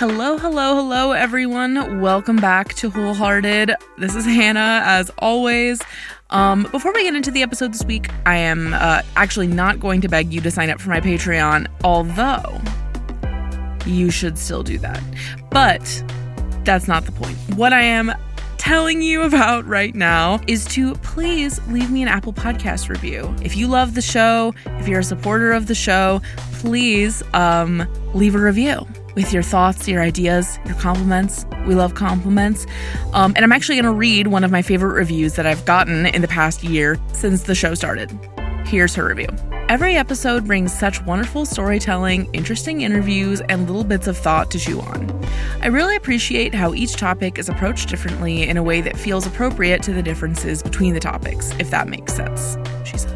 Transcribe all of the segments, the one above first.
Hello, hello, hello, everyone. Welcome back to Wholehearted. This is Hannah, as always. Um, before we get into the episode this week, I am uh, actually not going to beg you to sign up for my Patreon, although you should still do that. But that's not the point. What I am telling you about right now is to please leave me an Apple Podcast review. If you love the show, if you're a supporter of the show, please um, leave a review with your thoughts, your ideas, your compliments. We love compliments. Um, and I'm actually going to read one of my favorite reviews that I've gotten in the past year since the show started. Here's her review. Every episode brings such wonderful storytelling, interesting interviews, and little bits of thought to chew on. I really appreciate how each topic is approached differently in a way that feels appropriate to the differences between the topics, if that makes sense, she says.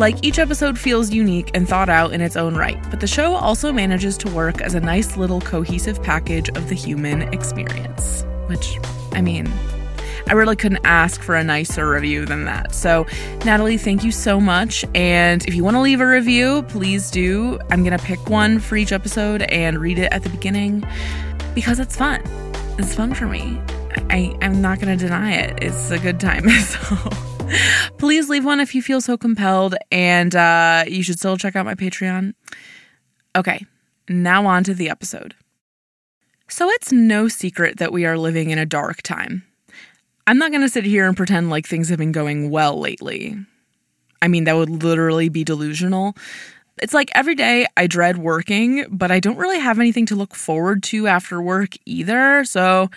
Like each episode feels unique and thought out in its own right, but the show also manages to work as a nice little cohesive package of the human experience. Which, I mean, I really couldn't ask for a nicer review than that. So, Natalie, thank you so much. And if you want to leave a review, please do. I'm going to pick one for each episode and read it at the beginning because it's fun. It's fun for me. I, I'm not going to deny it. It's a good time. So. Please leave one if you feel so compelled, and uh, you should still check out my Patreon. Okay, now on to the episode. So, it's no secret that we are living in a dark time. I'm not going to sit here and pretend like things have been going well lately. I mean, that would literally be delusional. It's like every day I dread working, but I don't really have anything to look forward to after work either. So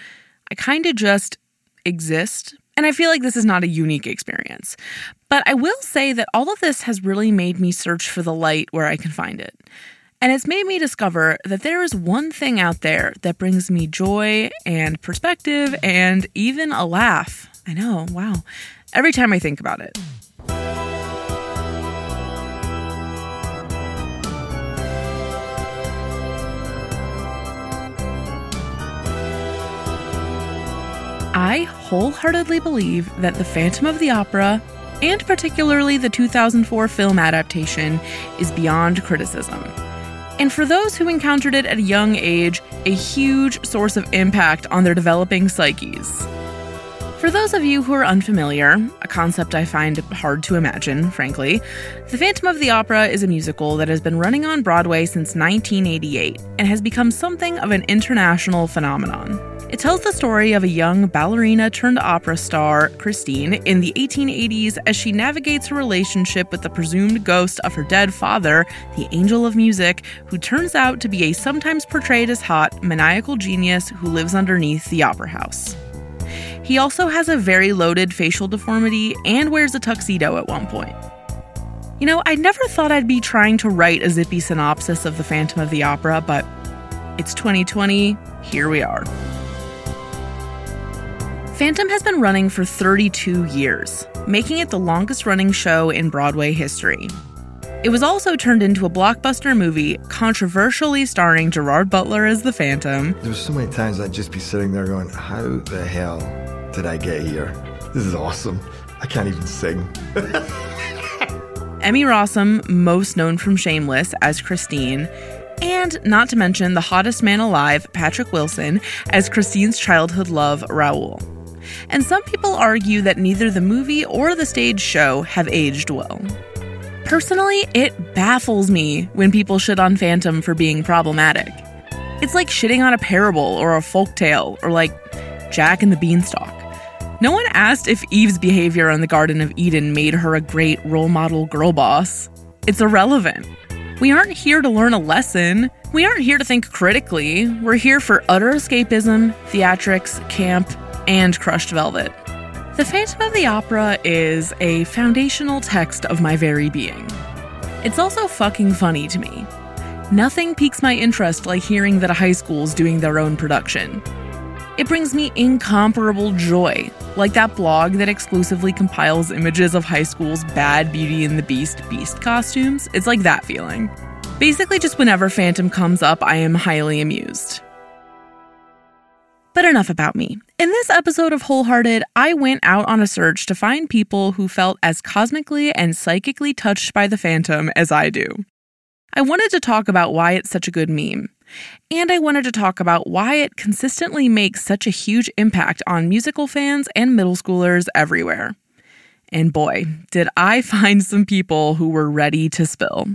I kind of just exist and I feel like this is not a unique experience. But I will say that all of this has really made me search for the light where I can find it. And it's made me discover that there is one thing out there that brings me joy and perspective and even a laugh. I know, wow. Every time I think about it. I wholeheartedly believe that The Phantom of the Opera, and particularly the 2004 film adaptation, is beyond criticism. And for those who encountered it at a young age, a huge source of impact on their developing psyches. For those of you who are unfamiliar, a concept I find hard to imagine, frankly, The Phantom of the Opera is a musical that has been running on Broadway since 1988 and has become something of an international phenomenon. It tells the story of a young ballerina turned opera star, Christine, in the 1880s as she navigates her relationship with the presumed ghost of her dead father, the angel of music, who turns out to be a sometimes portrayed as hot, maniacal genius who lives underneath the opera house. He also has a very loaded facial deformity and wears a tuxedo at one point. You know, I never thought I'd be trying to write a zippy synopsis of The Phantom of the Opera, but it's 2020, here we are. Phantom has been running for 32 years, making it the longest running show in Broadway history. It was also turned into a blockbuster movie, controversially starring Gerard Butler as the Phantom. There so many times I'd just be sitting there going, How the hell did I get here? This is awesome. I can't even sing. Emmy Rossum, most known from Shameless as Christine, and not to mention the hottest man alive, Patrick Wilson, as Christine's childhood love, Raoul. And some people argue that neither the movie or the stage show have aged well. Personally, it baffles me when people shit on Phantom for being problematic. It's like shitting on a parable or a folk tale or like Jack and the Beanstalk. No one asked if Eve's behavior in the Garden of Eden made her a great role model girl boss. It's irrelevant. We aren't here to learn a lesson. We aren't here to think critically. We're here for utter escapism, theatrics, camp, and crushed velvet. The Phantom of the Opera is a foundational text of my very being. It's also fucking funny to me. Nothing piques my interest like hearing that a high school's doing their own production. It brings me incomparable joy, like that blog that exclusively compiles images of high school's bad Beauty and the Beast beast costumes. It's like that feeling. Basically, just whenever Phantom comes up, I am highly amused. But enough about me. In this episode of Wholehearted, I went out on a search to find people who felt as cosmically and psychically touched by the Phantom as I do. I wanted to talk about why it's such a good meme, And I wanted to talk about why it consistently makes such a huge impact on musical fans and middle schoolers everywhere. And boy, did I find some people who were ready to spill.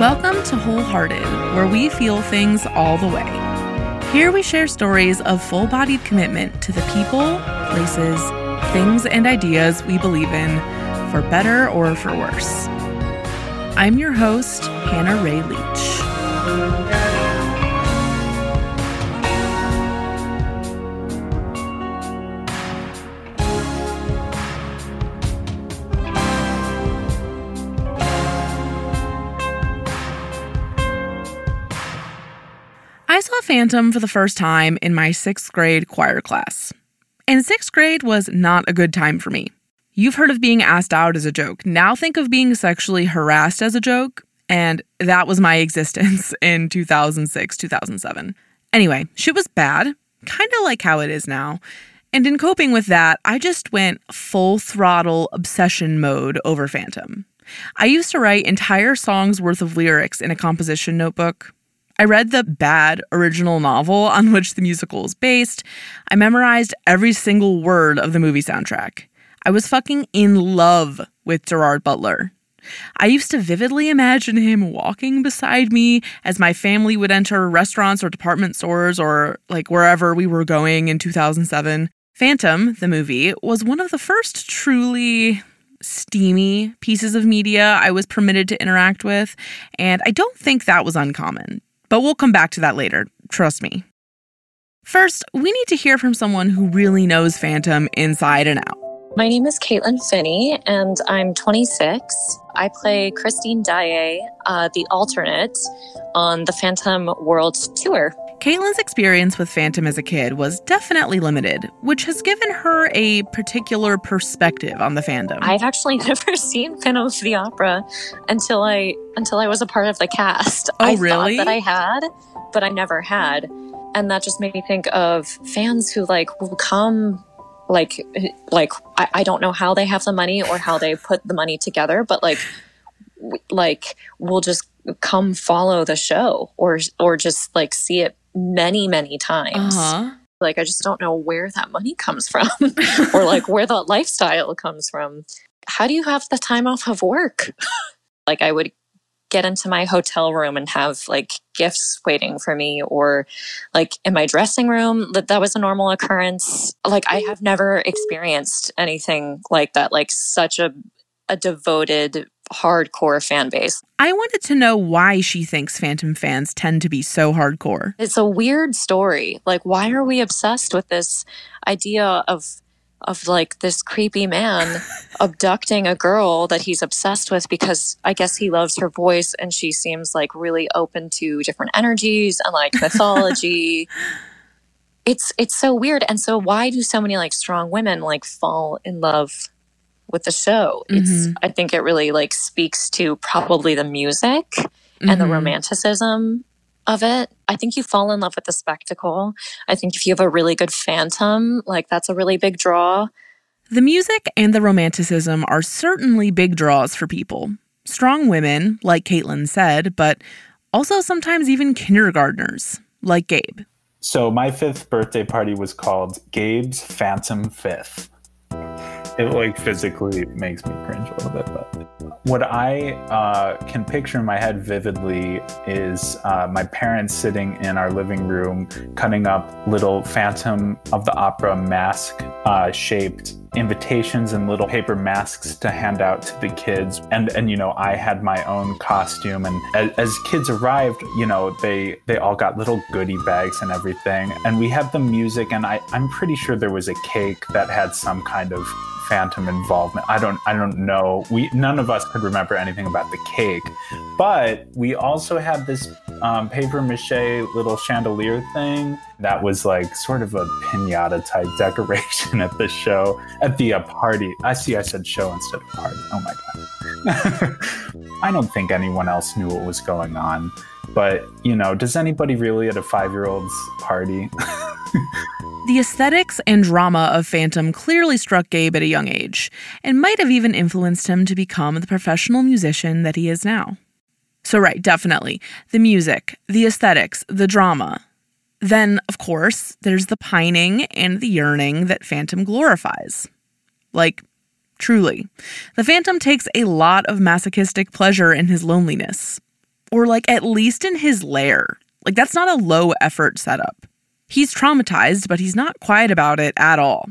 Welcome to Wholehearted, where we feel things all the way. Here we share stories of full bodied commitment to the people, places, things, and ideas we believe in, for better or for worse. I'm your host, Hannah Ray Leach. Phantom for the first time in my sixth grade choir class. And sixth grade was not a good time for me. You've heard of being asked out as a joke. Now think of being sexually harassed as a joke. And that was my existence in 2006, 2007. Anyway, shit was bad, kind of like how it is now. And in coping with that, I just went full throttle obsession mode over Phantom. I used to write entire songs worth of lyrics in a composition notebook. I read the bad original novel on which the musical is based. I memorized every single word of the movie soundtrack. I was fucking in love with Gerard Butler. I used to vividly imagine him walking beside me as my family would enter restaurants or department stores or like wherever we were going in 2007. Phantom, the movie, was one of the first truly steamy pieces of media I was permitted to interact with, and I don't think that was uncommon. But we'll come back to that later, trust me. First, we need to hear from someone who really knows Phantom inside and out. My name is Caitlin Finney, and I'm 26. I play Christine Daae, uh, the alternate, on the Phantom World Tour. Caitlin's experience with Phantom as a kid was definitely limited, which has given her a particular perspective on the fandom. I've actually never seen Phantom of the Opera until I until I was a part of the cast. Oh, I really? thought that I had, but I never had, and that just made me think of fans who like will come. Like, like I, I don't know how they have the money or how they put the money together, but like, like we'll just come follow the show or or just like see it many many times. Uh-huh. like i just don't know where that money comes from or like where the lifestyle comes from. How do you have the time off of work? Like i would get into my hotel room and have like gifts waiting for me or like in my dressing room that that was a normal occurrence. Like i have never experienced anything like that like such a a devoted hardcore fan base I wanted to know why she thinks Phantom fans tend to be so hardcore. it's a weird story. Like, why are we obsessed with this idea of of like this creepy man abducting a girl that he's obsessed with because I guess he loves her voice and she seems like really open to different energies and like mythology. it's it's so weird. And so why do so many like strong women like fall in love with the show? It's I think it really like speaks to probably the music and the Mhm. romanticism of it. I think you fall in love with the spectacle. I think if you have a really good phantom, like that's a really big draw. The music and the romanticism are certainly big draws for people. Strong women, like Caitlin said, but also sometimes even kindergartners, like Gabe. So my fifth birthday party was called Gabe's Phantom Fifth. It like physically makes me cringe a little bit, but what I uh, can picture in my head vividly is uh, my parents sitting in our living room, cutting up little Phantom of the Opera mask uh, shaped invitations and little paper masks to hand out to the kids. And and you know i had my own costume. And as, as kids arrived you know they they all got little goodie bags and everything. And we had the music and i i'm pretty sure there was a cake that had some kind of phantom involvement. I don't i don't know. We none of us could remember anything about the cake. But we also had this um, paper mache little chandelier thing that was like sort of a pinata type decoration at the show at the uh, party i see i said show instead of party oh my god i don't think anyone else knew what was going on but you know does anybody really at a five year old's party The aesthetics and drama of Phantom clearly struck Gabe at a young age, and might have even influenced him to become the professional musician that he is now. So, right, definitely. The music, the aesthetics, the drama. Then, of course, there's the pining and the yearning that Phantom glorifies. Like, truly, the Phantom takes a lot of masochistic pleasure in his loneliness. Or, like, at least in his lair. Like, that's not a low effort setup. He's traumatized, but he's not quiet about it at all.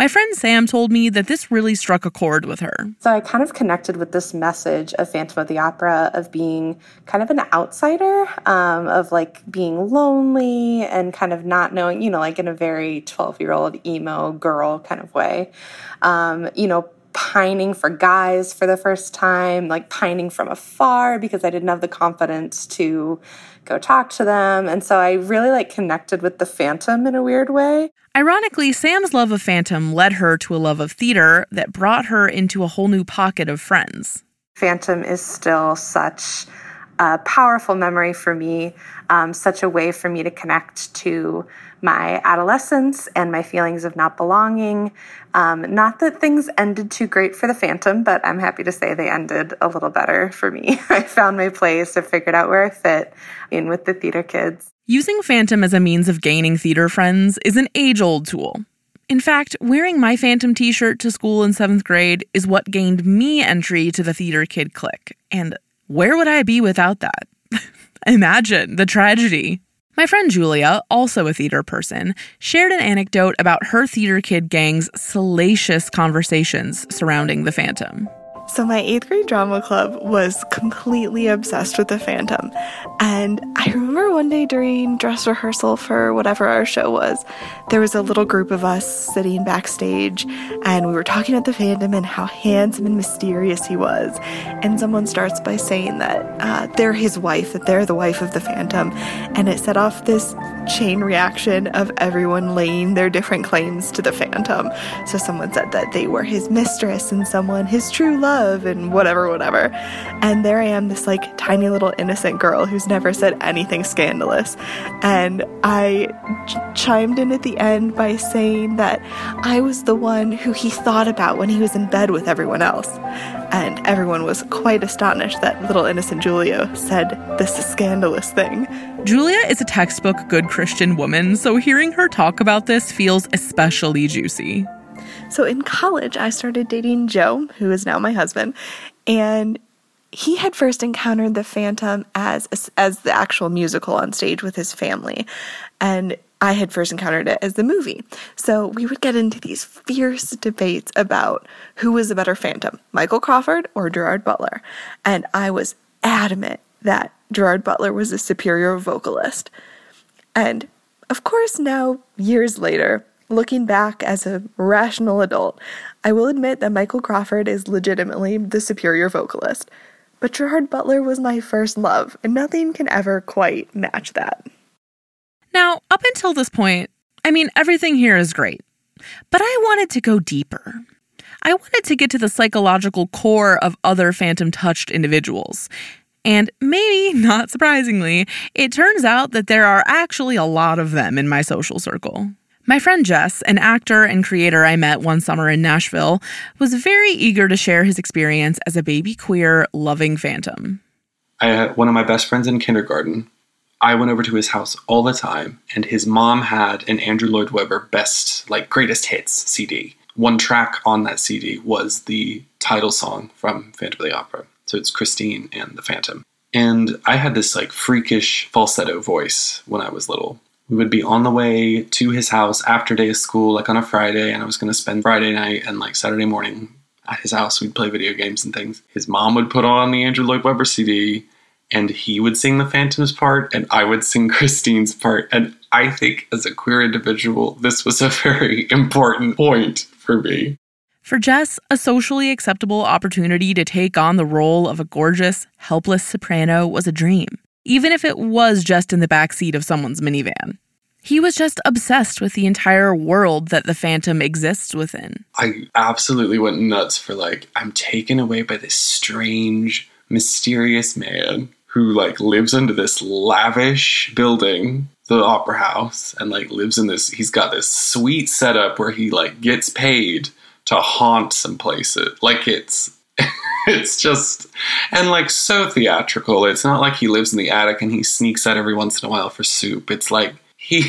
My friend Sam told me that this really struck a chord with her. So I kind of connected with this message of Phantom of the Opera of being kind of an outsider, um, of like being lonely and kind of not knowing, you know, like in a very 12 year old emo girl kind of way. Um, you know, pining for guys for the first time, like pining from afar because I didn't have the confidence to go talk to them. And so I really like connected with the Phantom in a weird way. Ironically, Sam's love of Phantom led her to a love of theater that brought her into a whole new pocket of friends. Phantom is still such a powerful memory for me, um, such a way for me to connect to my adolescence and my feelings of not belonging. Um, not that things ended too great for the Phantom, but I'm happy to say they ended a little better for me. I found my place, I figured out where I fit in with the theater kids. Using Phantom as a means of gaining theater friends is an age old tool. In fact, wearing my Phantom t shirt to school in seventh grade is what gained me entry to the theater kid clique. And where would I be without that? Imagine the tragedy. My friend Julia, also a theater person, shared an anecdote about her theater kid gang's salacious conversations surrounding the Phantom. So, my eighth grade drama club was completely obsessed with the Phantom. And I remember one day during dress rehearsal for whatever our show was, there was a little group of us sitting backstage, and we were talking about the Phantom and how handsome and mysterious he was. And someone starts by saying that uh, they're his wife, that they're the wife of the Phantom. And it set off this chain reaction of everyone laying their different claims to the Phantom. So, someone said that they were his mistress, and someone his true love love and whatever, whatever. And there I am, this like tiny little innocent girl who's never said anything scandalous. And I ch- chimed in at the end by saying that I was the one who he thought about when he was in bed with everyone else. And everyone was quite astonished that little innocent Julia said this scandalous thing. Julia is a textbook good Christian woman, so hearing her talk about this feels especially juicy. So in college, I started dating Joe, who is now my husband, and he had first encountered the Phantom as as the actual musical on stage with his family, and I had first encountered it as the movie. So we would get into these fierce debates about who was the better Phantom, Michael Crawford or Gerard Butler, and I was adamant that Gerard Butler was a superior vocalist. And of course, now years later, Looking back as a rational adult, I will admit that Michael Crawford is legitimately the superior vocalist. But Gerard Butler was my first love, and nothing can ever quite match that. Now, up until this point, I mean, everything here is great. But I wanted to go deeper. I wanted to get to the psychological core of other phantom touched individuals. And maybe not surprisingly, it turns out that there are actually a lot of them in my social circle. My friend Jess, an actor and creator I met one summer in Nashville, was very eager to share his experience as a baby queer loving phantom. I had one of my best friends in kindergarten. I went over to his house all the time, and his mom had an Andrew Lloyd Webber best, like greatest hits CD. One track on that CD was the title song from Phantom of the Opera. So it's Christine and the Phantom. And I had this like freakish falsetto voice when I was little we would be on the way to his house after day of school, like on a Friday, and I was going to spend Friday night and like Saturday morning at his house. We'd play video games and things. His mom would put on the Andrew Lloyd Webber CD, and he would sing the Phantom's part, and I would sing Christine's part. And I think as a queer individual, this was a very important point for me. For Jess, a socially acceptable opportunity to take on the role of a gorgeous, helpless soprano was a dream even if it was just in the back seat of someone's minivan. He was just obsessed with the entire world that the Phantom exists within. I absolutely went nuts for like, I'm taken away by this strange, mysterious man who like lives under this lavish building the opera house and like lives in this he's got this sweet setup where he like gets paid to haunt some places like it's it's just and like so theatrical. It's not like he lives in the attic and he sneaks out every once in a while for soup. It's like he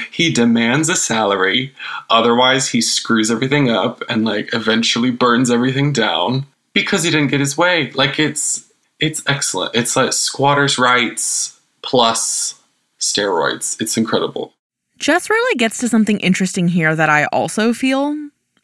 he demands a salary otherwise he screws everything up and like eventually burns everything down because he didn't get his way. Like it's it's excellent. It's like squatters rights plus steroids. It's incredible. Jess really gets to something interesting here that I also feel.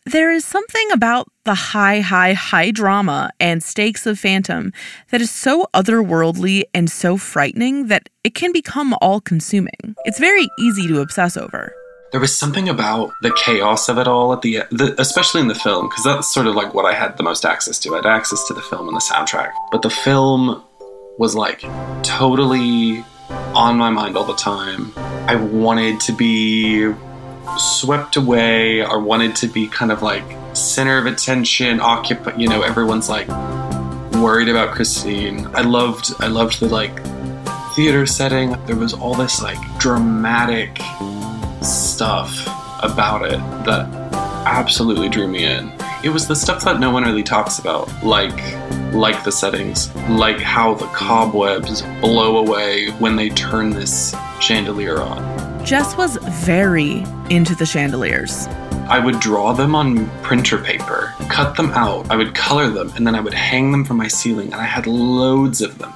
There is something about the high, high, high drama and stakes of Phantom that is so otherworldly and so frightening that it can become all consuming. It's very easy to obsess over. there was something about the chaos of it all at the, the especially in the film because that's sort of like what i had the most access to i had access to the film and the soundtrack but the film was like totally on my mind all the time i wanted to be swept away or wanted to be kind of like center of attention occupy you know everyone's like worried about christine i loved i loved the like theater setting there was all this like dramatic stuff about it that absolutely drew me in. It was the stuff that no one really talks about, like like the settings, like how the cobwebs blow away when they turn this chandelier on. Jess was very into the chandeliers. I would draw them on printer paper, cut them out, I would color them, and then I would hang them from my ceiling, and I had loads of them.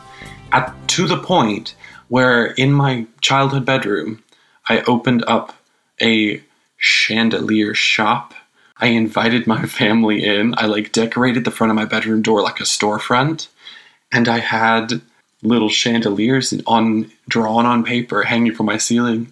At to the point where in my childhood bedroom, I opened up a chandelier shop. I invited my family in. I like decorated the front of my bedroom door like a storefront, and I had little chandeliers on drawn on paper hanging from my ceiling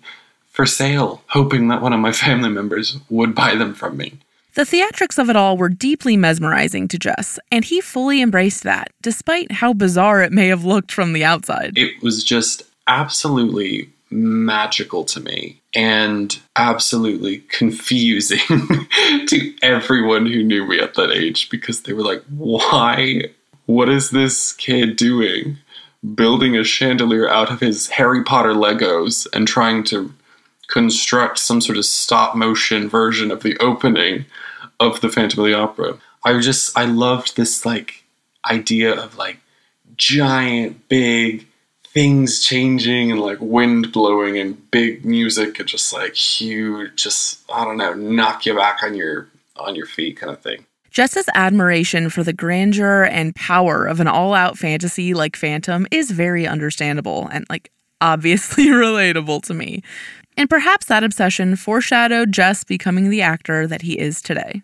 for sale, hoping that one of my family members would buy them from me. The theatrics of it all were deeply mesmerizing to Jess, and he fully embraced that, despite how bizarre it may have looked from the outside. It was just absolutely magical to me and absolutely confusing to everyone who knew me at that age because they were like, why? What is this kid doing? Building a chandelier out of his Harry Potter Legos and trying to construct some sort of stop motion version of the opening of the Phantom of the Opera. I just, I loved this like idea of like giant, big, things changing and like wind blowing and big music and just like huge just i don't know knock you back on your on your feet kind of thing Jess's admiration for the grandeur and power of an all out fantasy like Phantom is very understandable and, like, obviously relatable to me. And perhaps that obsession foreshadowed Jess becoming the actor that he is today.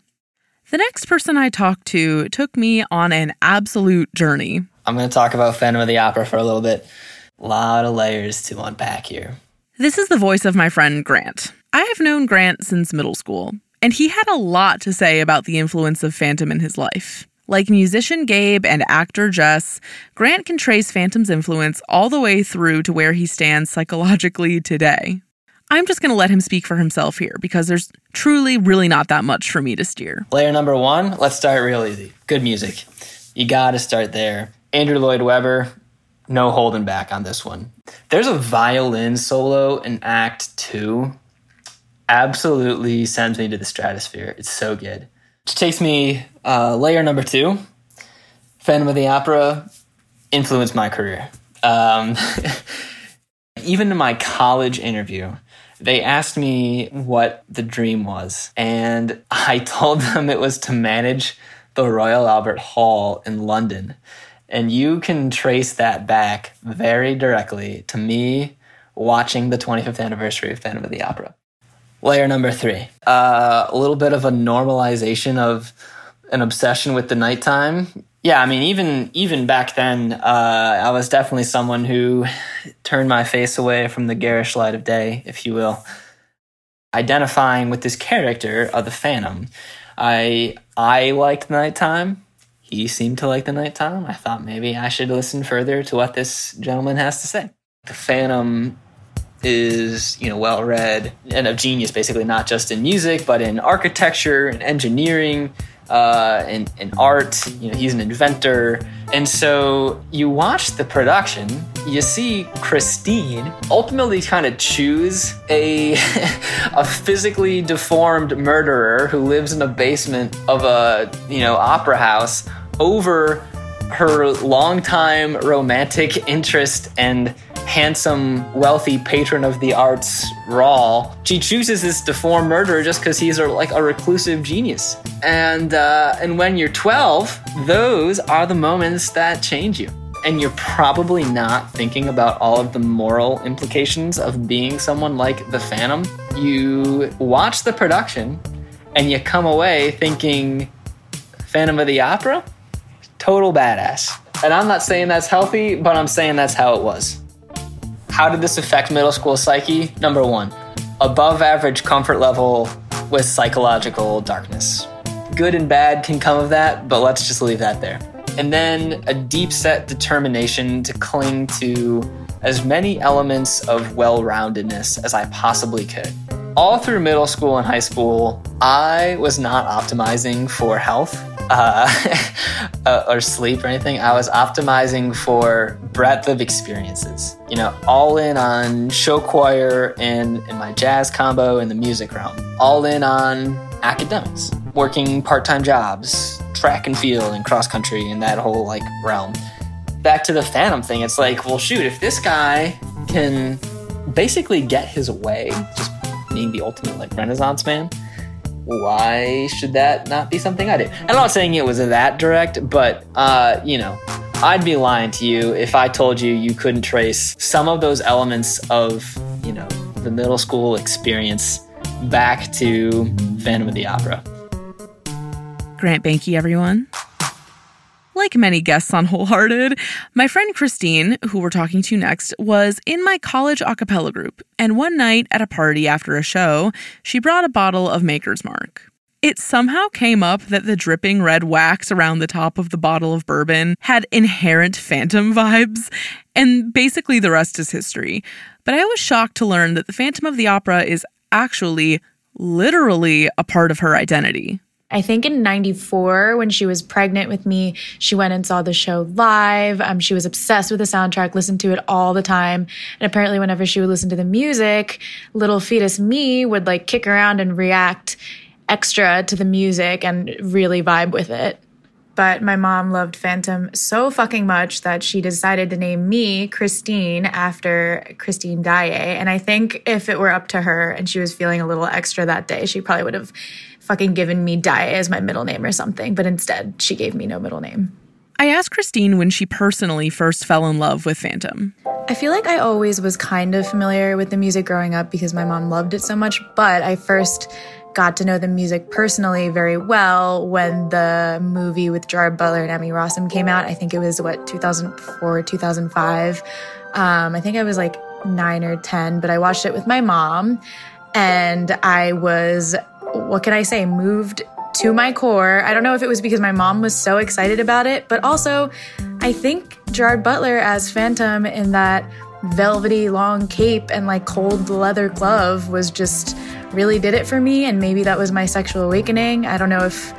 The next person I talked to took me on an absolute journey. I'm going to talk about Phantom of the Opera for a little bit. A lot of layers to unpack here. This is the voice of my friend Grant. I have known Grant since middle school, and he had a lot to say about the influence of Phantom in his life. Like musician Gabe and actor Jess, Grant can trace Phantom's influence all the way through to where he stands psychologically today. I'm just going to let him speak for himself here because there's truly really not that much for me to steer. Layer number one, let's start real easy. Good music. You got to start there. Andrew Lloyd Webber, no holding back on this one. There's a violin solo in Act Two. Absolutely sends me to the stratosphere. It's so good. Which takes me uh, layer number two. Phantom of the Opera influenced my career. Um, even in my college interview, they asked me what the dream was, and I told them it was to manage the Royal Albert Hall in London. And you can trace that back very directly to me watching the 25th anniversary of Phantom of the Opera. Layer number three uh, a little bit of a normalization of an obsession with the nighttime. Yeah, I mean, even even back then, uh, I was definitely someone who turned my face away from the garish light of day, if you will. Identifying with this character of the Phantom, I I liked nighttime. He seemed to like the nighttime. I thought maybe I should listen further to what this gentleman has to say. The Phantom is, you know, well read and of genius, basically not just in music, but in architecture and engineering. Uh, in, in art. You know, he's an inventor. And so you watch the production, you see Christine ultimately kind of choose a, a physically deformed murderer who lives in a basement of a, you know, opera house over her longtime romantic interest and handsome, wealthy patron of the arts, Raoul. She chooses this deformed murderer just because he's a, like a reclusive genius. And uh, and when you're 12, those are the moments that change you. And you're probably not thinking about all of the moral implications of being someone like the Phantom. You watch the production and you come away thinking, Phantom of the Opera? Total badass. And I'm not saying that's healthy, but I'm saying that's how it was. How did this affect middle school psyche? Number one, above average comfort level with psychological darkness. Good and bad can come of that, but let's just leave that there. And then a deep set determination to cling to as many elements of well roundedness as I possibly could. All through middle school and high school, I was not optimizing for health uh, uh, or sleep or anything. I was optimizing for breadth of experiences. You know, all in on show choir and, and my jazz combo in the music realm. All in on academics, working part time jobs, track and field and cross country and that whole like realm. Back to the Phantom thing, it's like, well, shoot, if this guy can basically get his way, just being the ultimate like Renaissance man why should that not be something I do? I'm not saying it was that direct, but uh, you know, I'd be lying to you if I told you you couldn't trace some of those elements of, you know, the middle school experience back to Phantom of the Opera. Grant Banky, everyone. Like many guests on Wholehearted, my friend Christine, who we're talking to next, was in my college a cappella group, and one night at a party after a show, she brought a bottle of Maker's Mark. It somehow came up that the dripping red wax around the top of the bottle of bourbon had inherent phantom vibes, and basically the rest is history. But I was shocked to learn that the Phantom of the Opera is actually, literally, a part of her identity. I think in 94, when she was pregnant with me, she went and saw the show live. Um, she was obsessed with the soundtrack, listened to it all the time. And apparently, whenever she would listen to the music, little fetus me would like kick around and react extra to the music and really vibe with it. But my mom loved Phantom so fucking much that she decided to name me Christine after Christine Daae. And I think if it were up to her and she was feeling a little extra that day, she probably would have fucking given me Daae as my middle name or something. But instead, she gave me no middle name. I asked Christine when she personally first fell in love with Phantom. I feel like I always was kind of familiar with the music growing up because my mom loved it so much, but I first got to know the music personally very well when the movie with Gerard Butler and Emmy Rossum came out. I think it was what 2004, 2005. Um, I think I was like nine or 10, but I watched it with my mom and I was what can I say, moved to my core. I don't know if it was because my mom was so excited about it, but also I think Gerard Butler as Phantom in that velvety long cape and like cold leather glove was just really did it for me. And maybe that was my sexual awakening. I don't know if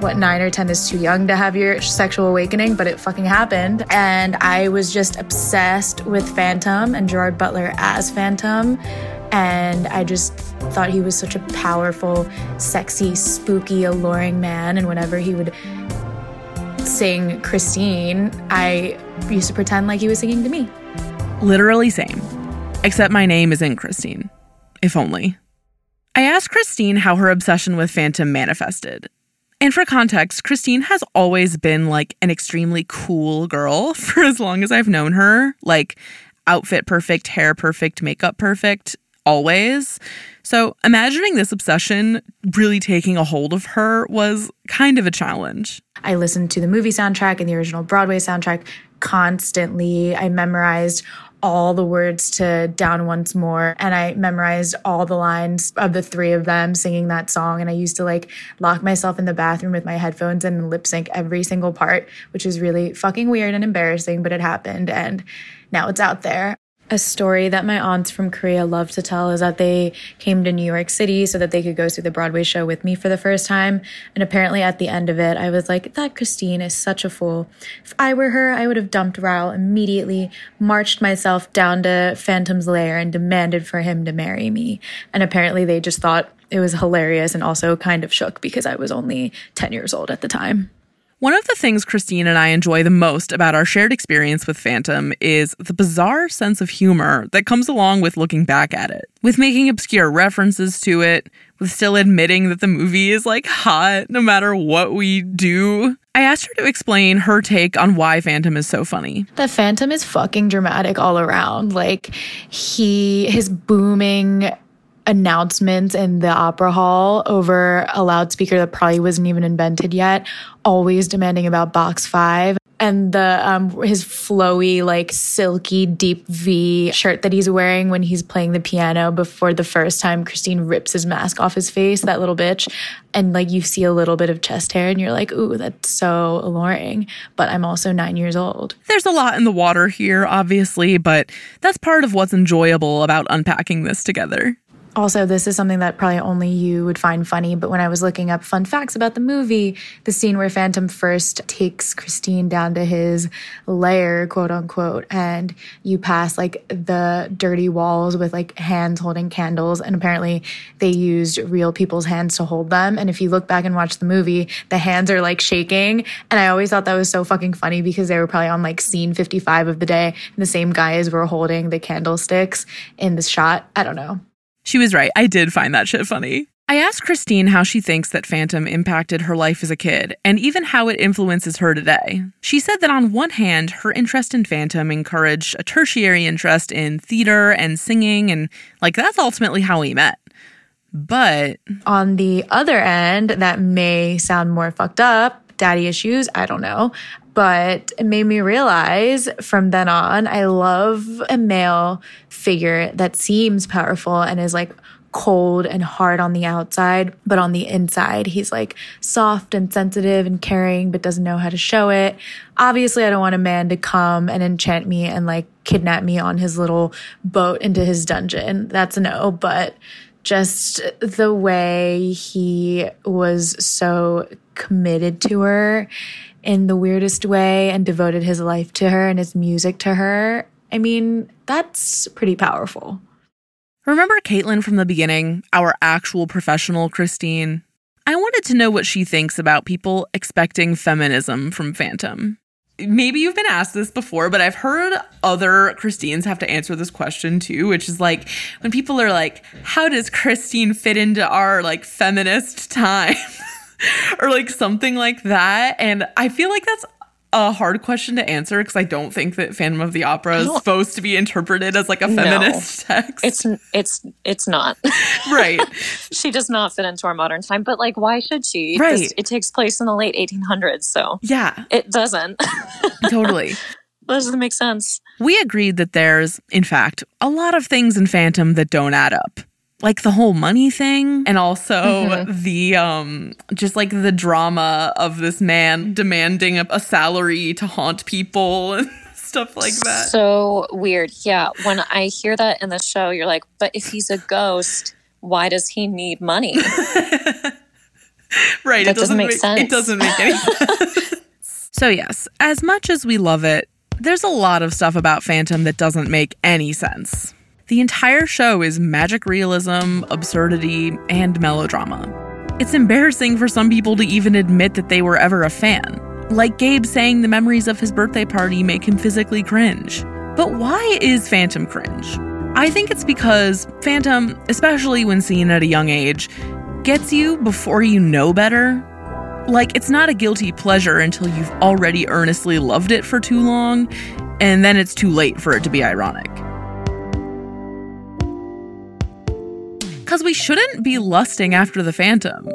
what nine or 10 is too young to have your sexual awakening, but it fucking happened. And I was just obsessed with Phantom and Gerard Butler as Phantom. And I just thought he was such a powerful, sexy, spooky, alluring man. And whenever he would sing Christine, I used to pretend like he was singing to me. Literally same. Except my name isn't Christine. If only. I asked Christine how her obsession with Phantom manifested. And for context, Christine has always been like an extremely cool girl for as long as I've known her. Like, outfit perfect, hair perfect, makeup perfect always. So imagining this obsession really taking a hold of her was kind of a challenge. I listened to the movie soundtrack and the original Broadway soundtrack constantly. I memorized all the words to Down Once More and I memorized all the lines of the three of them singing that song and I used to like lock myself in the bathroom with my headphones and lip sync every single part, which is really fucking weird and embarrassing, but it happened and now it's out there. A story that my aunts from Korea love to tell is that they came to New York City so that they could go see the Broadway show with me for the first time. And apparently at the end of it, I was like, that Christine is such a fool. If I were her, I would have dumped Raoul immediately, marched myself down to Phantom's lair and demanded for him to marry me. And apparently they just thought it was hilarious and also kind of shook because I was only 10 years old at the time. One of the things Christine and I enjoy the most about our shared experience with Phantom is the bizarre sense of humor that comes along with looking back at it, with making obscure references to it, with still admitting that the movie is like hot no matter what we do. I asked her to explain her take on why Phantom is so funny. The Phantom is fucking dramatic all around. Like, he, his booming announcements in the opera hall over a loudspeaker that probably wasn't even invented yet, always demanding about box five. And the um, his flowy, like silky, deep V shirt that he's wearing when he's playing the piano before the first time Christine rips his mask off his face, that little bitch. And like you see a little bit of chest hair and you're like, ooh, that's so alluring. But I'm also nine years old. There's a lot in the water here, obviously, but that's part of what's enjoyable about unpacking this together. Also, this is something that probably only you would find funny, but when I was looking up fun facts about the movie, the scene where Phantom first takes Christine down to his lair, quote unquote, and you pass like the dirty walls with like hands holding candles, and apparently they used real people's hands to hold them. And if you look back and watch the movie, the hands are like shaking. And I always thought that was so fucking funny because they were probably on like scene 55 of the day, and the same guys were holding the candlesticks in the shot. I don't know. She was right. I did find that shit funny. I asked Christine how she thinks that Phantom impacted her life as a kid, and even how it influences her today. She said that on one hand, her interest in Phantom encouraged a tertiary interest in theater and singing, and like that's ultimately how we met. But on the other end, that may sound more fucked up daddy issues, I don't know. But it made me realize from then on, I love a male figure that seems powerful and is like cold and hard on the outside, but on the inside, he's like soft and sensitive and caring, but doesn't know how to show it. Obviously, I don't want a man to come and enchant me and like kidnap me on his little boat into his dungeon. That's a no, but just the way he was so committed to her in the weirdest way and devoted his life to her and his music to her. I mean, that's pretty powerful. Remember Caitlin from the beginning, our actual professional Christine? I wanted to know what she thinks about people expecting feminism from Phantom. Maybe you've been asked this before, but I've heard other Christines have to answer this question too, which is like when people are like, how does Christine fit into our like feminist time? or like something like that. And I feel like that's a hard question to answer because I don't think that Phantom of the Opera is supposed to be interpreted as like a feminist no, text. It's it's it's not. right. she does not fit into our modern time, but like why should she? Right. It takes place in the late 1800s, so Yeah. It doesn't. totally. That doesn't make sense. We agreed that there's, in fact, a lot of things in Phantom that don't add up like the whole money thing and also mm-hmm. the um just like the drama of this man demanding a, a salary to haunt people and stuff like that. So weird. Yeah, when I hear that in the show you're like, "But if he's a ghost, why does he need money?" right, that it doesn't, doesn't make, make sense. It doesn't make any sense. so yes, as much as we love it, there's a lot of stuff about Phantom that doesn't make any sense. The entire show is magic realism, absurdity, and melodrama. It's embarrassing for some people to even admit that they were ever a fan. Like Gabe saying the memories of his birthday party make him physically cringe. But why is Phantom cringe? I think it's because Phantom, especially when seen at a young age, gets you before you know better. Like, it's not a guilty pleasure until you've already earnestly loved it for too long, and then it's too late for it to be ironic. Because we shouldn't be lusting after the Phantom.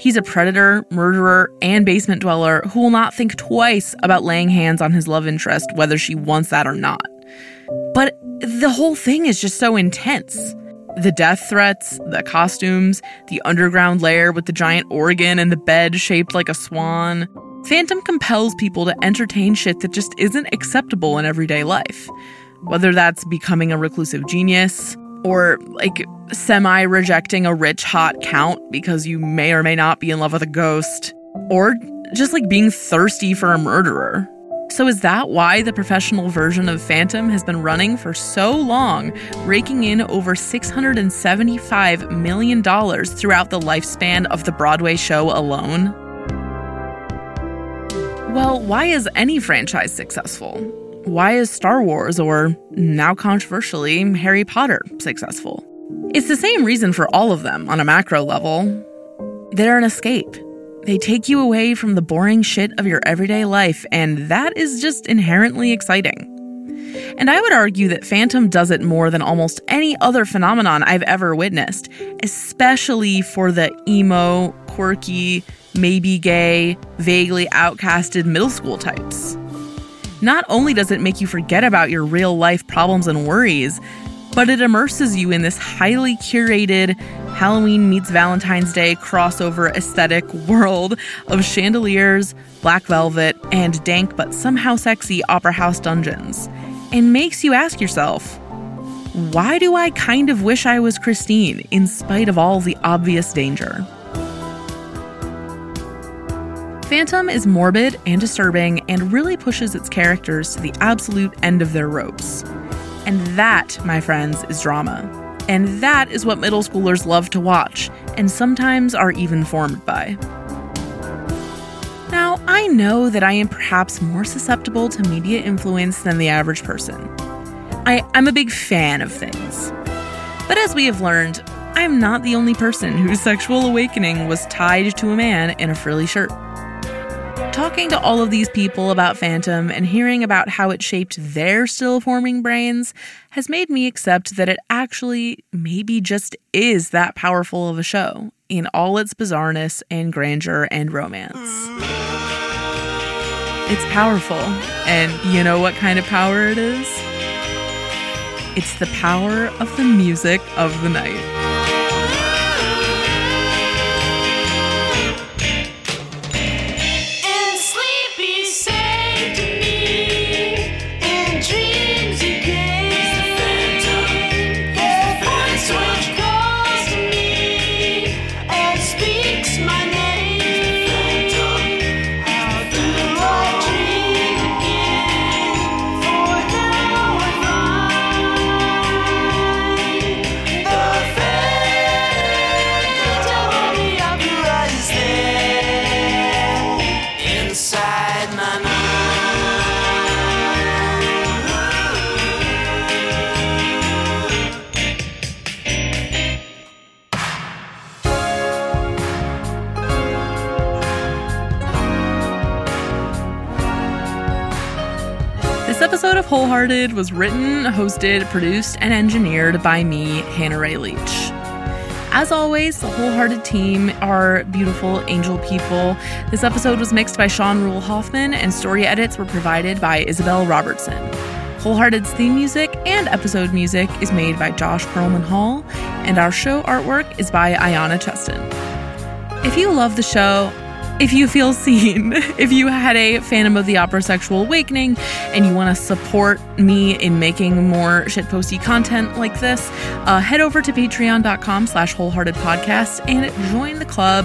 He's a predator, murderer, and basement dweller who will not think twice about laying hands on his love interest, whether she wants that or not. But the whole thing is just so intense. The death threats, the costumes, the underground lair with the giant organ and the bed shaped like a swan. Phantom compels people to entertain shit that just isn't acceptable in everyday life. whether that's becoming a reclusive genius or like semi rejecting a rich, hot count because you may or may not be in love with a ghost, or just like being thirsty for a murderer. So, is that why the professional version of Phantom has been running for so long, raking in over $675 million throughout the lifespan of the Broadway show alone? Well, why is any franchise successful? Why is Star Wars, or now controversially, Harry Potter, successful? It's the same reason for all of them on a macro level. They're an escape. They take you away from the boring shit of your everyday life, and that is just inherently exciting. And I would argue that Phantom does it more than almost any other phenomenon I've ever witnessed, especially for the emo, quirky, maybe gay, vaguely outcasted middle school types. Not only does it make you forget about your real life problems and worries, but it immerses you in this highly curated Halloween meets Valentine's Day crossover aesthetic world of chandeliers, black velvet, and dank but somehow sexy opera house dungeons, and makes you ask yourself, why do I kind of wish I was Christine in spite of all the obvious danger? Phantom is morbid and disturbing and really pushes its characters to the absolute end of their ropes. And that, my friends, is drama. And that is what middle schoolers love to watch, and sometimes are even formed by. Now, I know that I am perhaps more susceptible to media influence than the average person. I, am a big fan of things. But as we have learned, I am not the only person whose sexual awakening was tied to a man in a frilly shirt. Talking to all of these people about Phantom and hearing about how it shaped their still forming brains has made me accept that it actually maybe just is that powerful of a show in all its bizarreness and grandeur and romance. It's powerful, and you know what kind of power it is? It's the power of the music of the night. Was written, hosted, produced, and engineered by me, Hannah Ray Leach. As always, the Wholehearted team are beautiful angel people. This episode was mixed by Sean Rule Hoffman, and story edits were provided by Isabel Robertson. Wholehearted's theme music and episode music is made by Josh Perlman Hall, and our show artwork is by Ayana Cheston. If you love the show, if you feel seen, if you had a Phantom of the Opera sexual awakening and you want to support me in making more shitposty content like this, uh, head over to patreon.com slash wholehearted podcast and join the club,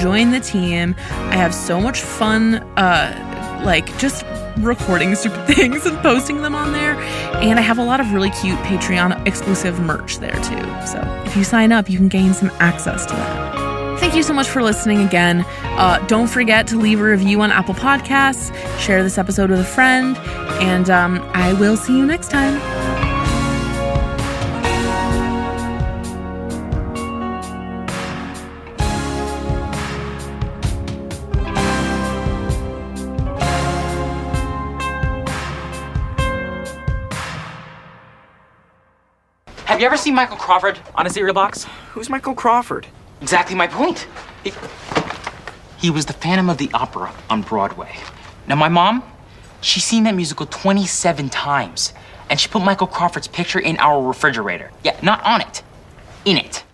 join the team. I have so much fun, uh, like just recording stupid things and posting them on there. And I have a lot of really cute Patreon exclusive merch there too. So if you sign up, you can gain some access to that. Thank you so much for listening again. Uh, don't forget to leave a review on Apple Podcasts, share this episode with a friend, and um, I will see you next time. Have you ever seen Michael Crawford on a cereal box? Who's Michael Crawford? Exactly my point. He, he was the Phantom of the Opera on Broadway. Now, my mom, she's seen that musical 27 times, and she put Michael Crawford's picture in our refrigerator. Yeah, not on it, in it.